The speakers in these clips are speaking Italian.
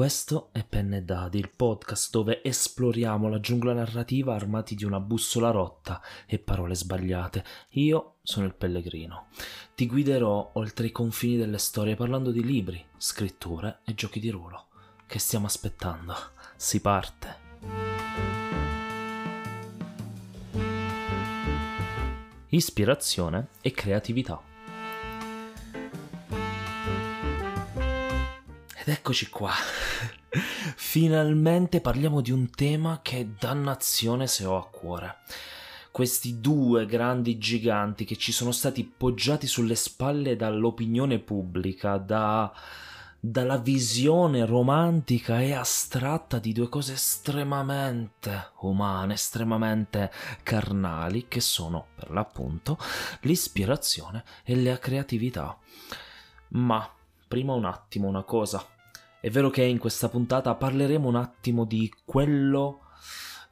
Questo è Penne Dadi, il podcast dove esploriamo la giungla narrativa armati di una bussola rotta e parole sbagliate. Io sono il pellegrino. Ti guiderò oltre i confini delle storie parlando di libri, scritture e giochi di ruolo. Che stiamo aspettando? Si parte. Ispirazione e creatività. Ed eccoci qua. Finalmente parliamo di un tema che dannazione se ho a cuore. Questi due grandi giganti che ci sono stati poggiati sulle spalle dall'opinione pubblica, da, dalla visione romantica e astratta di due cose estremamente umane, estremamente carnali, che sono per l'appunto l'ispirazione e la creatività. Ma prima un attimo una cosa. È vero che in questa puntata parleremo un attimo di quello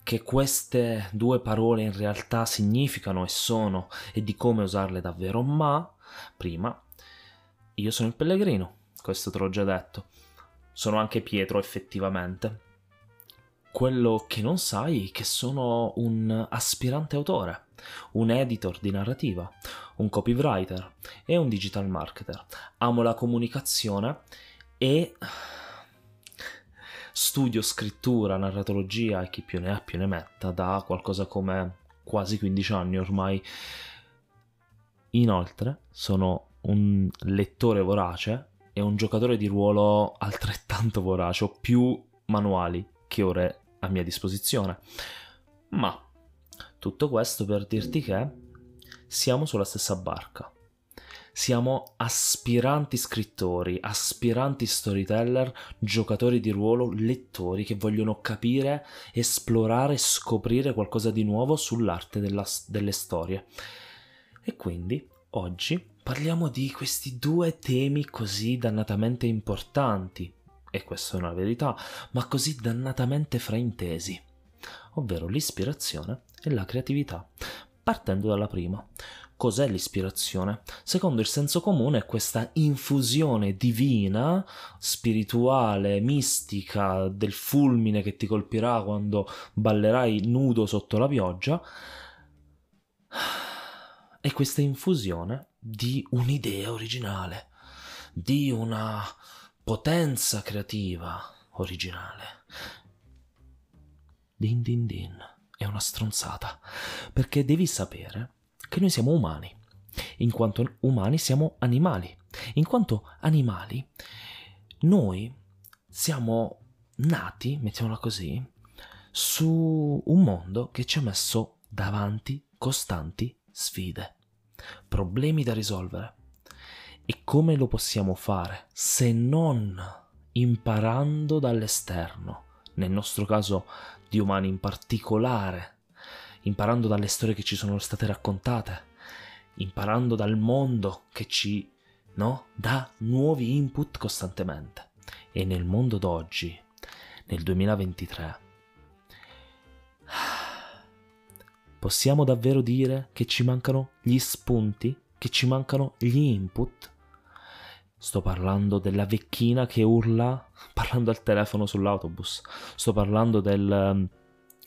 che queste due parole in realtà significano e sono e di come usarle davvero, ma prima io sono il pellegrino, questo te l'ho già detto. Sono anche Pietro effettivamente. Quello che non sai è che sono un aspirante autore, un editor di narrativa, un copywriter e un digital marketer. Amo la comunicazione e studio scrittura, narratologia e chi più ne ha più ne metta da qualcosa come quasi 15 anni ormai. Inoltre sono un lettore vorace e un giocatore di ruolo altrettanto vorace, ho più manuali che ore a mia disposizione. Ma tutto questo per dirti che siamo sulla stessa barca. Siamo aspiranti scrittori, aspiranti storyteller, giocatori di ruolo, lettori che vogliono capire, esplorare, scoprire qualcosa di nuovo sull'arte della, delle storie. E quindi oggi parliamo di questi due temi così dannatamente importanti, e questa è una verità, ma così dannatamente fraintesi, ovvero l'ispirazione e la creatività. Partendo dalla prima. Cos'è l'ispirazione? Secondo il senso comune è questa infusione divina, spirituale, mistica del fulmine che ti colpirà quando ballerai nudo sotto la pioggia. È questa infusione di un'idea originale, di una potenza creativa originale. Din din din, è una stronzata, perché devi sapere che noi siamo umani. In quanto umani siamo animali. In quanto animali, noi siamo nati, mettiamola così, su un mondo che ci ha messo davanti costanti sfide, problemi da risolvere. E come lo possiamo fare se non imparando dall'esterno, nel nostro caso di umani in particolare, imparando dalle storie che ci sono state raccontate, imparando dal mondo che ci no, dà nuovi input costantemente. E nel mondo d'oggi, nel 2023, possiamo davvero dire che ci mancano gli spunti, che ci mancano gli input Sto parlando della vecchina che urla parlando al telefono sull'autobus. Sto parlando del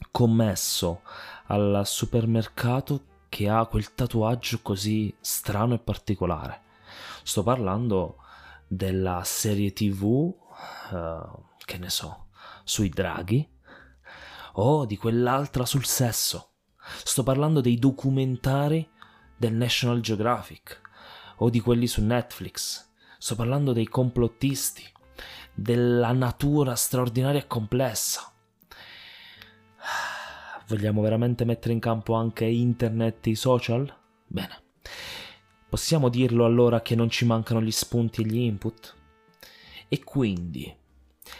commesso al supermercato che ha quel tatuaggio così strano e particolare. Sto parlando della serie tv, uh, che ne so, sui draghi, o di quell'altra sul sesso. Sto parlando dei documentari del National Geographic o di quelli su Netflix sto parlando dei complottisti, della natura straordinaria e complessa. Vogliamo veramente mettere in campo anche internet e i social? Bene. Possiamo dirlo allora che non ci mancano gli spunti e gli input? E quindi,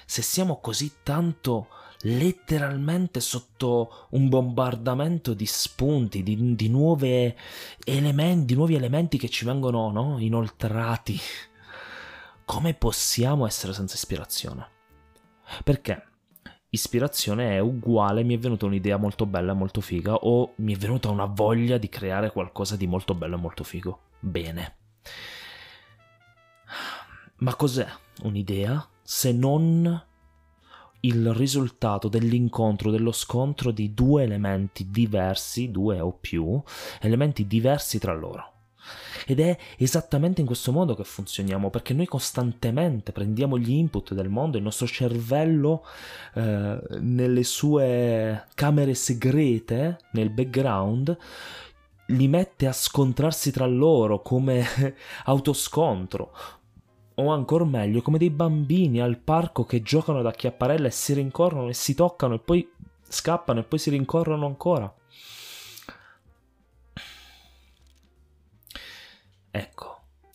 se siamo così tanto letteralmente sotto un bombardamento di spunti, di, di, nuove elementi, di nuovi elementi che ci vengono no, inoltrati come possiamo essere senza ispirazione? Perché ispirazione è uguale, mi è venuta un'idea molto bella, molto figa, o mi è venuta una voglia di creare qualcosa di molto bello e molto figo. Bene. Ma cos'è un'idea se non il risultato dell'incontro, dello scontro di due elementi diversi, due o più, elementi diversi tra loro. Ed è esattamente in questo modo che funzioniamo, perché noi costantemente prendiamo gli input del mondo, il nostro cervello eh, nelle sue camere segrete, nel background, li mette a scontrarsi tra loro come autoscontro. O ancora meglio, come dei bambini al parco che giocano ad acchiapparella e si rincorrono e si toccano e poi scappano e poi si rincorrono ancora.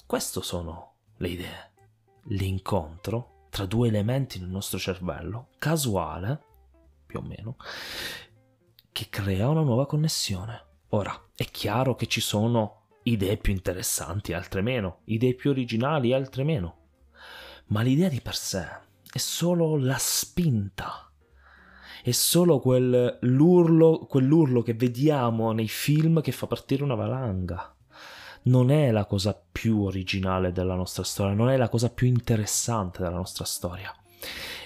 Queste sono le idee. L'incontro tra due elementi nel nostro cervello, casuale, più o meno, che crea una nuova connessione. Ora, è chiaro che ci sono idee più interessanti, altre meno, idee più originali, altre meno. Ma l'idea di per sé è solo la spinta. È solo quell'urlo, quell'urlo che vediamo nei film che fa partire una valanga non è la cosa più originale della nostra storia, non è la cosa più interessante della nostra storia.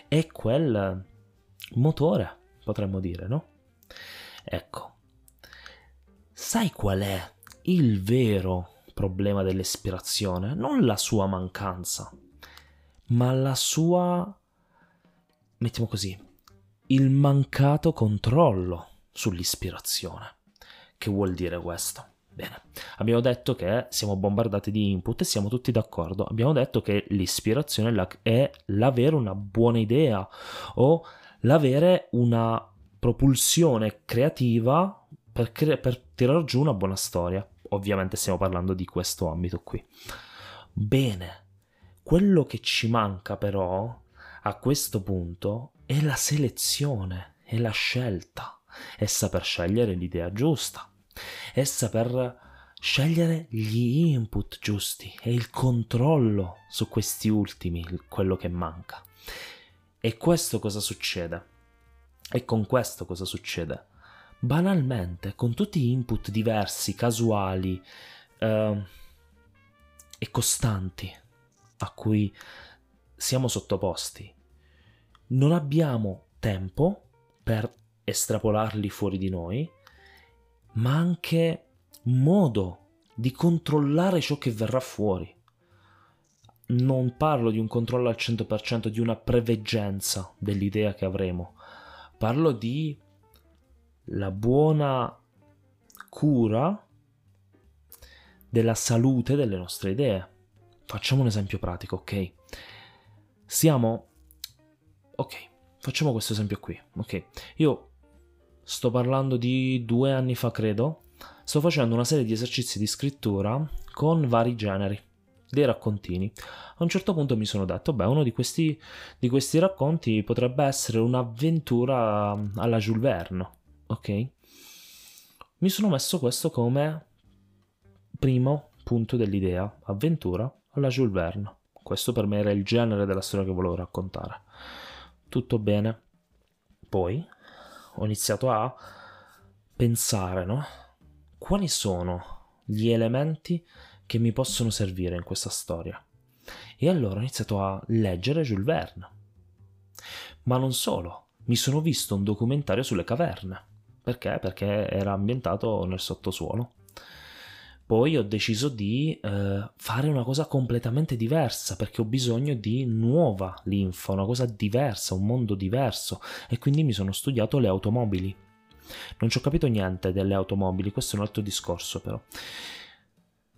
È quel motore, potremmo dire, no? Ecco, sai qual è il vero problema dell'ispirazione? Non la sua mancanza, ma la sua, mettiamo così, il mancato controllo sull'ispirazione. Che vuol dire questo? Bene, abbiamo detto che siamo bombardati di input e siamo tutti d'accordo. Abbiamo detto che l'ispirazione è l'avere una buona idea o l'avere una propulsione creativa per, cre- per tirare giù una buona storia. Ovviamente stiamo parlando di questo ambito qui. Bene, quello che ci manca però a questo punto è la selezione, è la scelta, è saper scegliere l'idea giusta è saper scegliere gli input giusti e il controllo su questi ultimi, quello che manca. E questo cosa succede? E con questo cosa succede? Banalmente, con tutti gli input diversi, casuali eh, e costanti a cui siamo sottoposti, non abbiamo tempo per estrapolarli fuori di noi ma anche modo di controllare ciò che verrà fuori. Non parlo di un controllo al 100%, di una preveggenza dell'idea che avremo. Parlo di la buona cura della salute delle nostre idee. Facciamo un esempio pratico, ok? Siamo... Ok, facciamo questo esempio qui, ok? Io sto parlando di due anni fa credo, sto facendo una serie di esercizi di scrittura con vari generi, dei raccontini. A un certo punto mi sono detto, beh, uno di questi, di questi racconti potrebbe essere un'avventura alla Jules Verne, ok? Mi sono messo questo come primo punto dell'idea, avventura alla Jules Verne. Questo per me era il genere della storia che volevo raccontare. Tutto bene. Poi ho iniziato a pensare, no? Quali sono gli elementi che mi possono servire in questa storia? E allora ho iniziato a leggere Jules Verne. Ma non solo, mi sono visto un documentario sulle caverne. Perché? Perché era ambientato nel sottosuolo. Poi ho deciso di eh, fare una cosa completamente diversa perché ho bisogno di nuova linfa, una cosa diversa, un mondo diverso e quindi mi sono studiato le automobili. Non ci ho capito niente delle automobili, questo è un altro discorso però.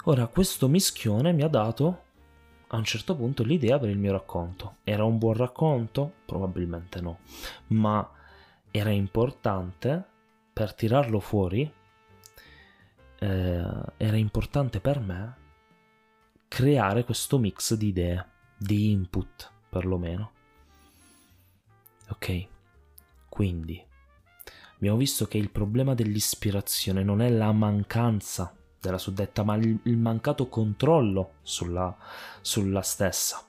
Ora, questo mischione mi ha dato a un certo punto l'idea per il mio racconto. Era un buon racconto? Probabilmente no, ma era importante per tirarlo fuori eh, importante per me creare questo mix di idee, di input perlomeno. Ok, quindi abbiamo visto che il problema dell'ispirazione non è la mancanza della suddetta, ma il, mancato controllo sulla, sulla stessa.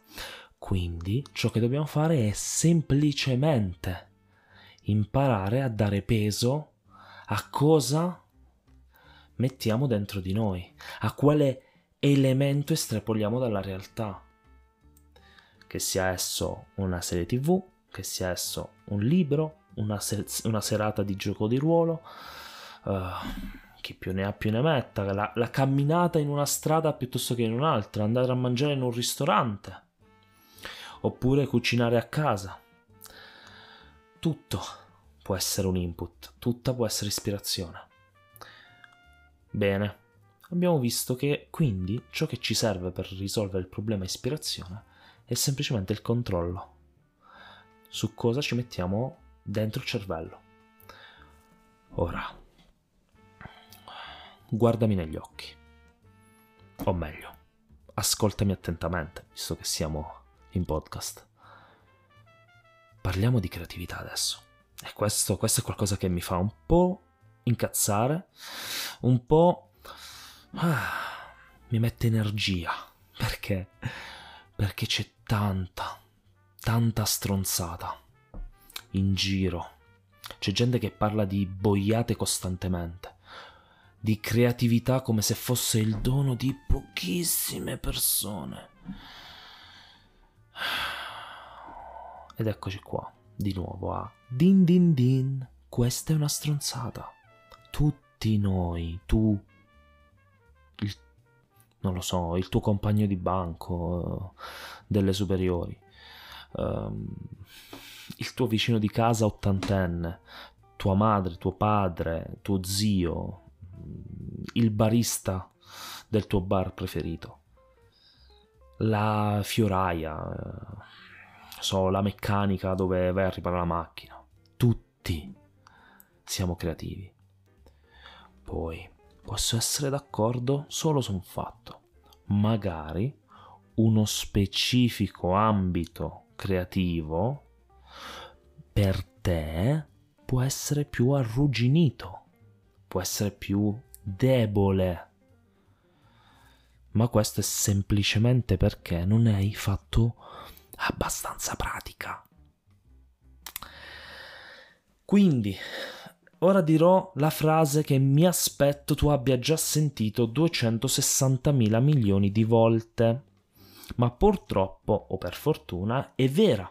Quindi ciò che dobbiamo fare è semplicemente imparare a dare peso a cosa mettiamo dentro di noi, a quale elemento estrapoliamo dalla realtà. Che sia esso una serie tv, che sia esso un libro, una, se- una serata di gioco di ruolo, uh, chi più ne ha più ne metta, la, la camminata in una strada piuttosto che in un'altra, andare a mangiare in un ristorante, oppure cucinare a casa. Tutto può essere un input, tutta può essere ispirazione. Bene, abbiamo visto che quindi ciò che ci serve per risolvere il problema ispirazione è semplicemente il controllo su cosa ci mettiamo dentro il cervello. Ora, guardami negli occhi. O meglio, ascoltami attentamente, visto che siamo in podcast. Parliamo di creatività adesso. E questo, questo è qualcosa che mi fa un po' incazzare, un po'... Ah, mi mette energia. Perché? Perché c'è tanta, tanta stronzata in giro. C'è gente che parla di boiate costantemente, di creatività come se fosse il dono di pochissime persone. Ed eccoci qua, di nuovo a din din din, questa è una stronzata. Tutti noi, tu, il, non lo so, il tuo compagno di banco, delle superiori, um, il tuo vicino di casa ottantenne, tua madre, tuo padre, tuo zio, il barista del tuo bar preferito, la fioraia, so, la meccanica dove vai a riparare la macchina. Tutti siamo creativi. Poi posso essere d'accordo solo su un fatto. Magari uno specifico ambito creativo per te può essere più arrugginito, può essere più debole. Ma questo è semplicemente perché non hai fatto abbastanza pratica. Quindi, ora dirò la frase che mi aspetto tu abbia già sentito 260 milioni di volte, ma purtroppo o per fortuna è vera.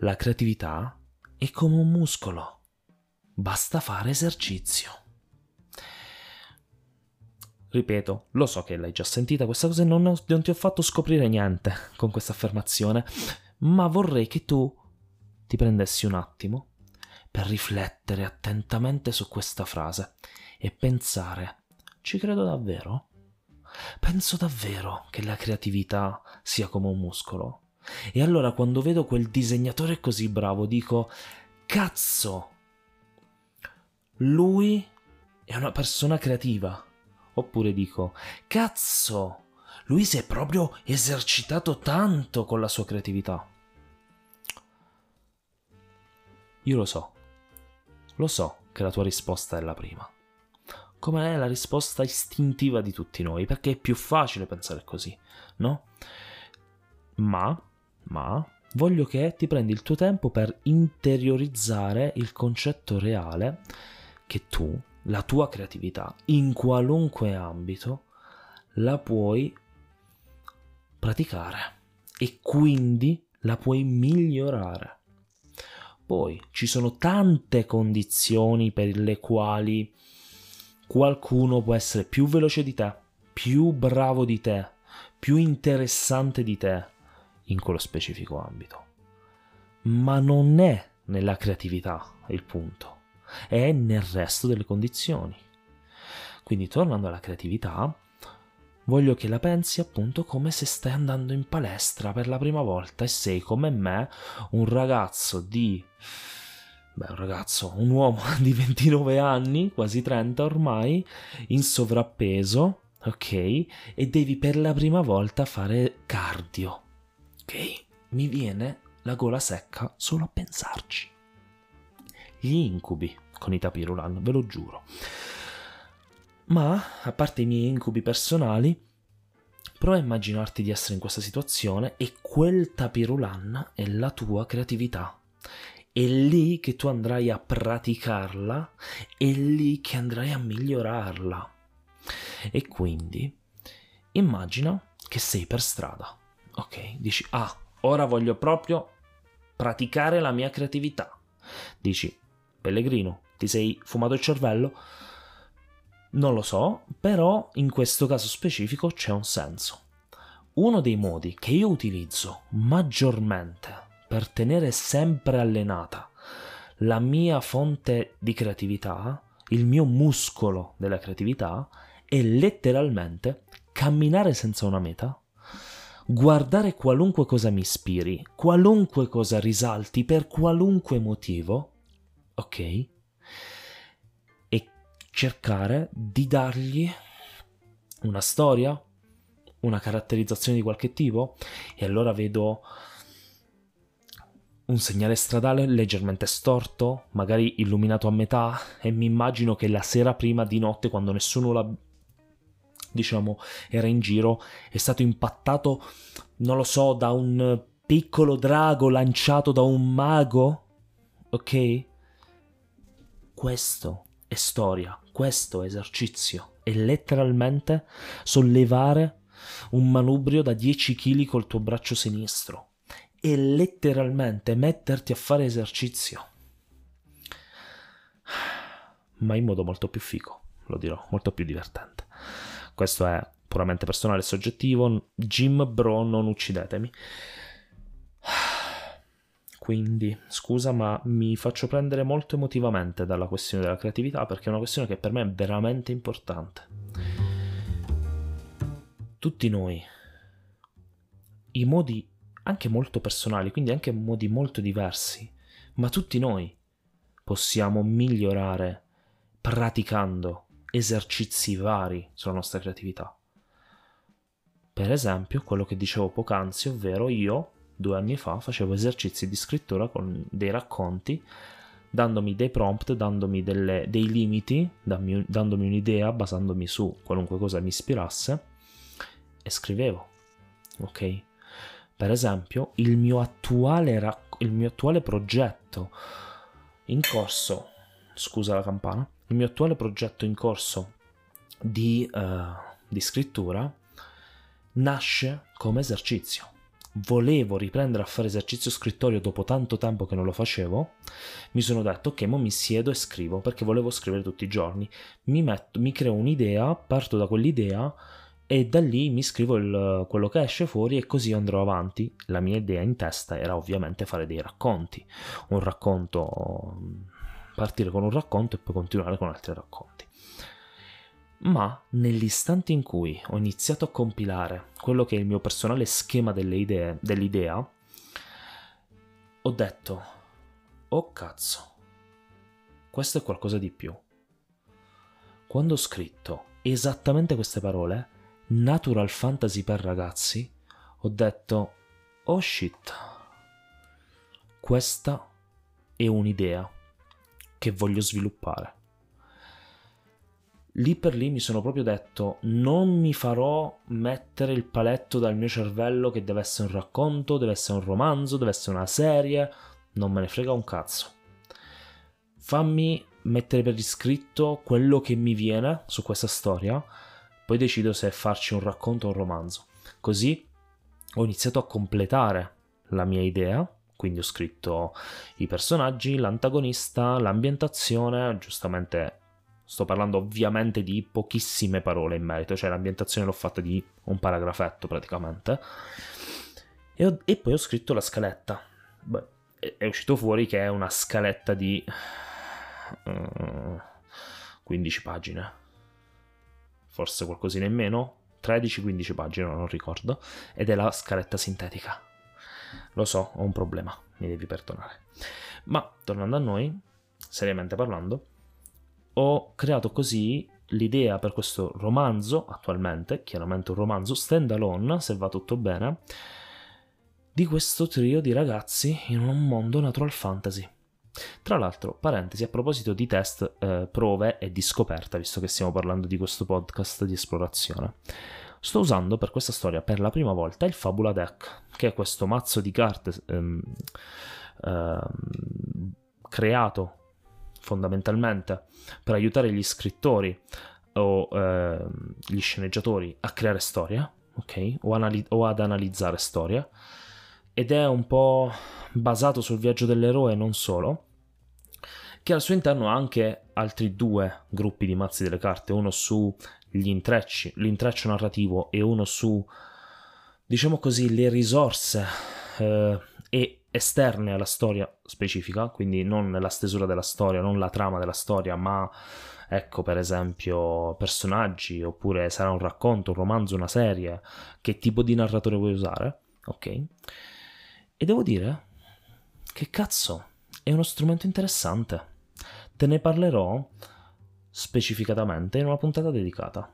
La creatività è come un muscolo, basta fare esercizio. Ripeto, lo so che l'hai già sentita questa cosa e non, non ti ho fatto scoprire niente con questa affermazione, ma vorrei che tu ti prendessi un attimo per riflettere attentamente su questa frase e pensare, ci credo davvero? Penso davvero che la creatività sia come un muscolo? E allora quando vedo quel disegnatore così bravo dico, cazzo, lui è una persona creativa Oppure dico, cazzo, lui si è proprio esercitato tanto con la sua creatività. Io lo so, lo so che la tua risposta è la prima. Come è la risposta istintiva di tutti noi, perché è più facile pensare così, no? Ma, ma, voglio che ti prendi il tuo tempo per interiorizzare il concetto reale che tu la tua creatività in qualunque ambito la puoi praticare e quindi la puoi migliorare. Poi ci sono tante condizioni per le quali qualcuno può essere più veloce di te, più bravo di te, più interessante di te in quello specifico ambito. Ma non è nella creatività il punto è nel resto delle condizioni. Quindi tornando alla creatività, voglio che la pensi appunto come se stai andando in palestra per la prima volta e sei come me un ragazzo di... Beh, un ragazzo, un uomo di 29 anni, quasi 30 ormai, in sovrappeso, ok? E devi per la prima volta fare cardio, ok? Mi viene la gola secca solo a pensarci gli incubi con i tapirulan, ve lo giuro. Ma, a parte i miei incubi personali, prova a immaginarti di essere in questa situazione e quel tapirulan è la tua creatività. È lì che tu andrai a praticarla, è lì che andrai a migliorarla. E quindi immagina che sei per strada. Ok, dici, ah, ora voglio proprio praticare la mia creatività. Dici, Pellegrino, ti sei fumato il cervello? Non lo so, però in questo caso specifico c'è un senso. Uno dei modi che io utilizzo maggiormente per tenere sempre allenata la mia fonte di creatività, il mio muscolo della creatività, è letteralmente camminare senza una meta, guardare qualunque cosa mi ispiri, qualunque cosa risalti per qualunque motivo, ok? Cercare di dargli una storia, una caratterizzazione di qualche tipo, e allora vedo un segnale stradale leggermente storto, magari illuminato a metà, e mi immagino che la sera prima di notte, quando nessuno la diciamo, era in giro, è stato impattato, non lo so, da un piccolo drago lanciato da un mago? Ok? Questo è storia, questo esercizio, è letteralmente sollevare un manubrio da 10 kg col tuo braccio sinistro. È letteralmente metterti a fare esercizio. Ma in modo molto più figo, lo dirò, molto più divertente. Questo è puramente personale e soggettivo. Jim Bro, non uccidetemi. Quindi, scusa, ma mi faccio prendere molto emotivamente dalla questione della creatività perché è una questione che per me è veramente importante. Tutti noi, i modi anche molto personali, quindi anche modi molto diversi, ma tutti noi possiamo migliorare praticando esercizi vari sulla nostra creatività. Per esempio, quello che dicevo poc'anzi, ovvero io due anni fa facevo esercizi di scrittura con dei racconti, dandomi dei prompt, dandomi delle, dei limiti, dandomi, dandomi un'idea, basandomi su qualunque cosa mi ispirasse, e scrivevo. Ok? Per esempio, il mio attuale, rac- il mio attuale progetto in corso, scusa la campana, il mio attuale progetto in corso di, uh, di scrittura nasce come esercizio. Volevo riprendere a fare esercizio scrittorio dopo tanto tempo che non lo facevo. Mi sono detto, ok, mo mi siedo e scrivo perché volevo scrivere tutti i giorni. Mi, metto, mi creo un'idea, parto da quell'idea e da lì mi scrivo il, quello che esce fuori e così andrò avanti. La mia idea in testa era ovviamente fare dei racconti, un racconto partire con un racconto e poi continuare con altri racconti. Ma nell'istante in cui ho iniziato a compilare quello che è il mio personale schema delle idee, dell'idea, ho detto, oh cazzo, questo è qualcosa di più. Quando ho scritto esattamente queste parole, Natural Fantasy per ragazzi, ho detto, oh shit, questa è un'idea che voglio sviluppare. Lì per lì mi sono proprio detto non mi farò mettere il paletto dal mio cervello che deve essere un racconto, deve essere un romanzo, deve essere una serie, non me ne frega un cazzo. Fammi mettere per iscritto quello che mi viene su questa storia, poi decido se farci un racconto o un romanzo. Così ho iniziato a completare la mia idea quindi ho scritto i personaggi, l'antagonista, l'ambientazione, giustamente sto parlando ovviamente di pochissime parole in merito, cioè l'ambientazione l'ho fatta di un paragrafetto praticamente, e, ho, e poi ho scritto la scaletta. Beh, è, è, uscito fuori che è una scaletta di uh, eh, 15 pagine, forse qualcosina in meno, 13-15 pagine, non ricordo, ed è la scaletta sintetica. Lo so, ho un problema, mi devi perdonare. Ma tornando a noi, seriamente parlando, ho creato così l'idea per questo romanzo, attualmente, chiaramente un romanzo stand alone, se va tutto bene, di questo trio di ragazzi in un mondo natural fantasy. Tra l'altro, parentesi, a proposito di test, eh, prove e di scoperta, visto che stiamo parlando di questo podcast di esplorazione sto usando per questa storia per la prima volta il Fabula Deck, che è questo mazzo di carte ehm, ehm, creato fondamentalmente per aiutare gli scrittori o ehm, gli sceneggiatori a creare storia, ok? O, anali- o ad analizzare storia. ed è un po' basato sul viaggio dell'eroe non solo, che al suo interno ha anche altri due gruppi di mazzi delle carte, uno sugli intrecci, l'intreccio narrativo e uno su, diciamo così, le risorse eh, e esterne alla storia specifica, quindi non la stesura della storia, non la trama della storia, ma ecco per esempio personaggi, oppure sarà un racconto, un romanzo, una serie, che tipo di narratore vuoi usare, ok? E devo dire che cazzo, è uno strumento interessante. Te ne parlerò specificatamente in una puntata dedicata,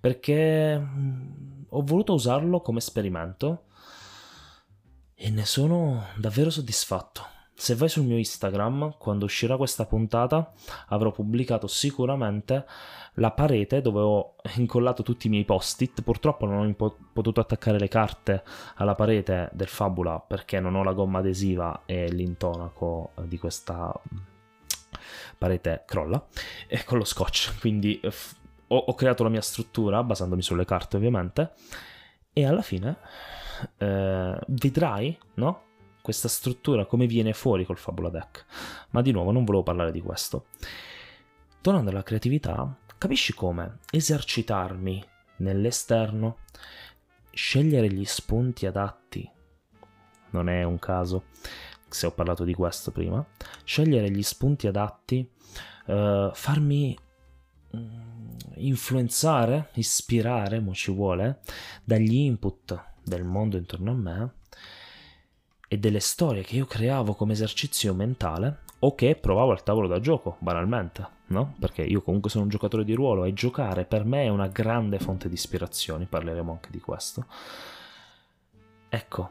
perché mm, ho voluto usarlo come esperimento e ne sono davvero soddisfatto. Se vai sul mio Instagram, quando uscirà questa puntata, avrò pubblicato sicuramente la parete dove ho incollato tutti i miei post-it. Purtroppo non ho impo- potuto attaccare le carte alla parete del Fabula perché non ho la gomma adesiva e l'intonaco di questa parete crolla e con lo scotch. Quindi ho, ho creato la mia struttura basandomi sulle carte ovviamente e alla fine eh, vedrai, no? Questa struttura come viene fuori col Fabula Deck. Ma di nuovo non volevo parlare di questo. Tornando alla creatività, capisci come esercitarmi nell'esterno, scegliere gli spunti adatti, non è un caso se ho parlato di questo prima, scegliere gli spunti adatti, uh, farmi mm, influenzare, ispirare, mo ci vuole, dagli input del mondo intorno a me e delle storie che io creavo come esercizio mentale o che provavo al tavolo da gioco, banalmente, no? Perché io comunque sono un giocatore di ruolo e giocare per me è una grande fonte di ispirazioni, parleremo anche di questo. Ecco,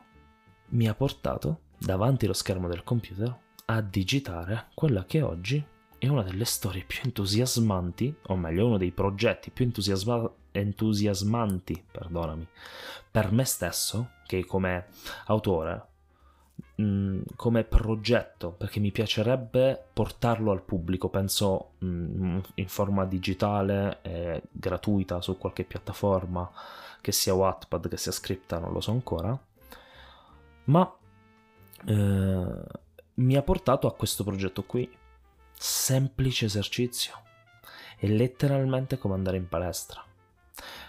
mi ha portato davanti allo schermo del computer a digitare quella che oggi è una delle storie più entusiasmanti, o meglio, uno dei progetti più entusiasma- entusiasmanti, perdonami, per me stesso, che come autore, mm, come progetto, perché mi piacerebbe portarlo al pubblico, penso mm, in forma digitale, e gratuita su qualche piattaforma, che sia Wattpad, che sia Scripta, non lo so ancora, ma eh, mi ha portato a questo progetto qui. Semplice esercizio. È letteralmente come andare in palestra.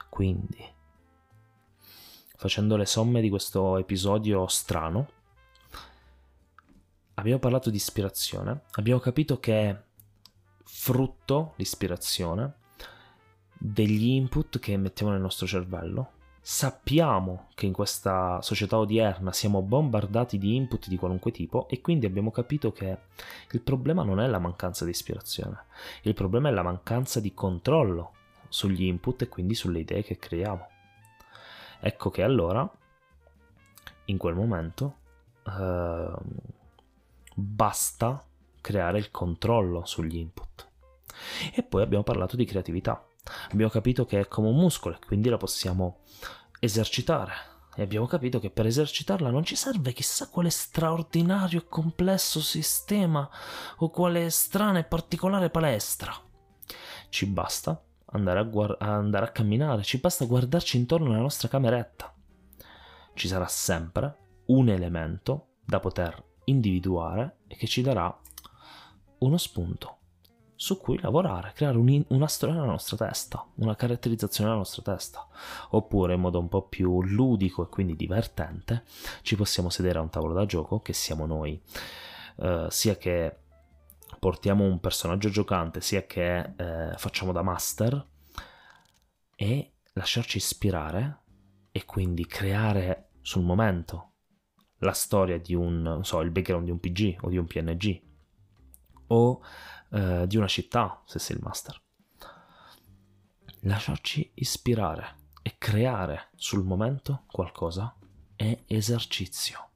Quindi, facendo le somme di questo episodio strano, abbiamo parlato di ispirazione, abbiamo capito che è frutto l'ispirazione degli input che mettiamo nel nostro cervello. Sappiamo che in questa società odierna siamo bombardati di input di qualunque tipo e quindi abbiamo capito che il problema non è la mancanza di ispirazione, il problema è la mancanza di controllo sugli input e quindi sulle idee che creiamo. Ecco che allora, in quel momento, eh, basta creare il controllo sugli input. E poi abbiamo parlato di creatività. Abbiamo capito che è come un muscolo e quindi la possiamo esercitare. E abbiamo capito che per esercitarla non ci serve chissà quale straordinario e complesso sistema o quale strana e particolare palestra. Ci basta andare a, guard- andare a camminare, ci basta guardarci intorno nella nostra cameretta. Ci sarà sempre un elemento da poter individuare e che ci darà uno spunto su cui lavorare, creare un, una storia nella nostra testa, una caratterizzazione nella nostra testa. Oppure in modo un po' più ludico e quindi divertente, ci possiamo sedere a un tavolo da gioco, che siamo noi, eh, sia che portiamo un personaggio giocante, sia che eh, facciamo da master, e lasciarci ispirare e quindi creare sul momento la storia di un, so, il background di un PG o di un PNG o eh, di una città, se sei il master. Lasciarci ispirare e creare sul momento qualcosa è esercizio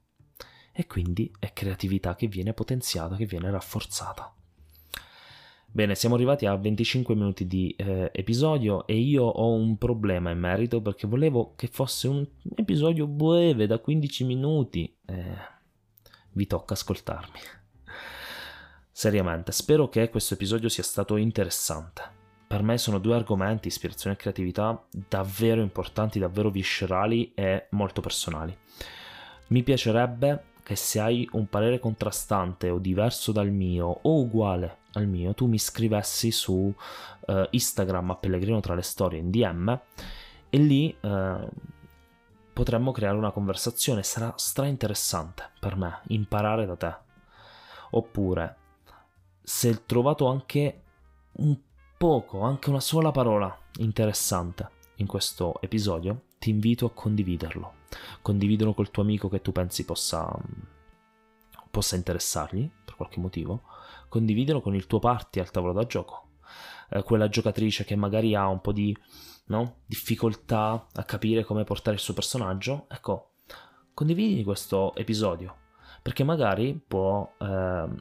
e quindi è creatività che viene potenziata, che viene rafforzata. Bene, siamo arrivati a 25 minuti di eh, episodio e io ho un problema in merito perché volevo che fosse un episodio breve da 15 minuti. Eh, vi tocca ascoltarmi. Seriamente, spero che questo episodio sia stato interessante. Per me sono due argomenti, ispirazione e creatività, davvero importanti, davvero viscerali e molto personali. Mi piacerebbe che se hai un parere contrastante o diverso dal mio o uguale al mio, tu mi scrivessi su uh, Instagram a Pellegrino tra le storie in DM e lì uh, potremmo creare una conversazione, sarà stra interessante per me imparare da te. Oppure, se hai trovato anche un poco, anche una sola parola interessante in questo episodio, ti invito a condividerlo. Condividilo col tuo amico che tu pensi possa, possa interessargli per qualche motivo. Condividilo con il tuo party al tavolo da gioco. Eh, quella giocatrice che magari ha un po' di no, difficoltà a capire come portare il suo personaggio. Ecco, condividi questo episodio perché magari può ehm,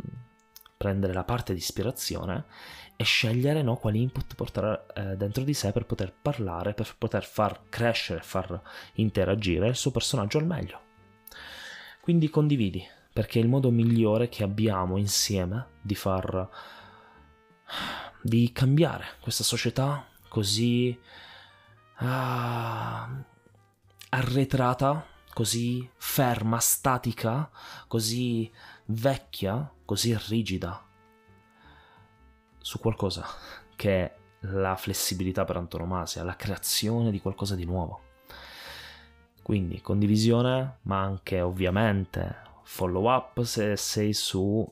prendere la parte di ispirazione e scegliere no, quali input portare eh, dentro di sé per poter parlare, per poter far crescere, far interagire il suo personaggio al meglio. Quindi condividi, perché è il modo migliore che abbiamo insieme di far di cambiare questa società così uh, arretrata, così ferma, statica, così vecchia, così rigida su qualcosa che è la flessibilità per antonomasia, la creazione di qualcosa di nuovo. Quindi condivisione, ma anche ovviamente follow up se sei su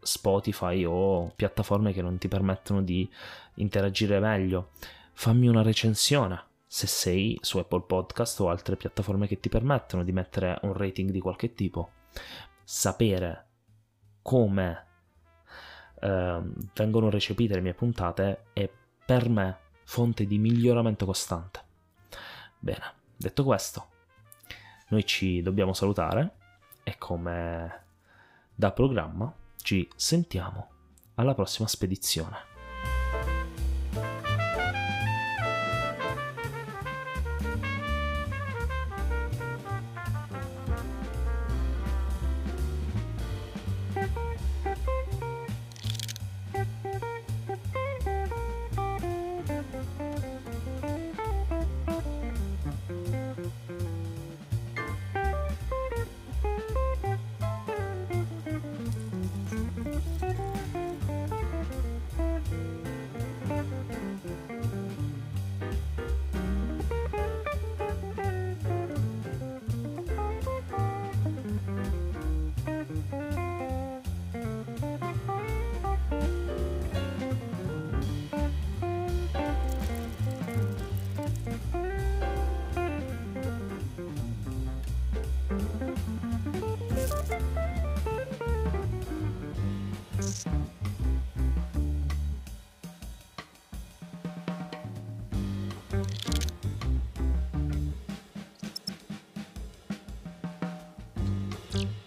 Spotify o piattaforme che non ti permettono di interagire meglio. Fammi una recensione se sei su Apple Podcast o altre piattaforme che ti permettono di mettere un rating di qualche tipo. Sapere come eh, vengono recepite le mie puntate è per me fonte di miglioramento costante. Bene, detto questo, noi ci dobbiamo salutare e come da programma ci sentiamo alla prossima spedizione. Mm-hmm.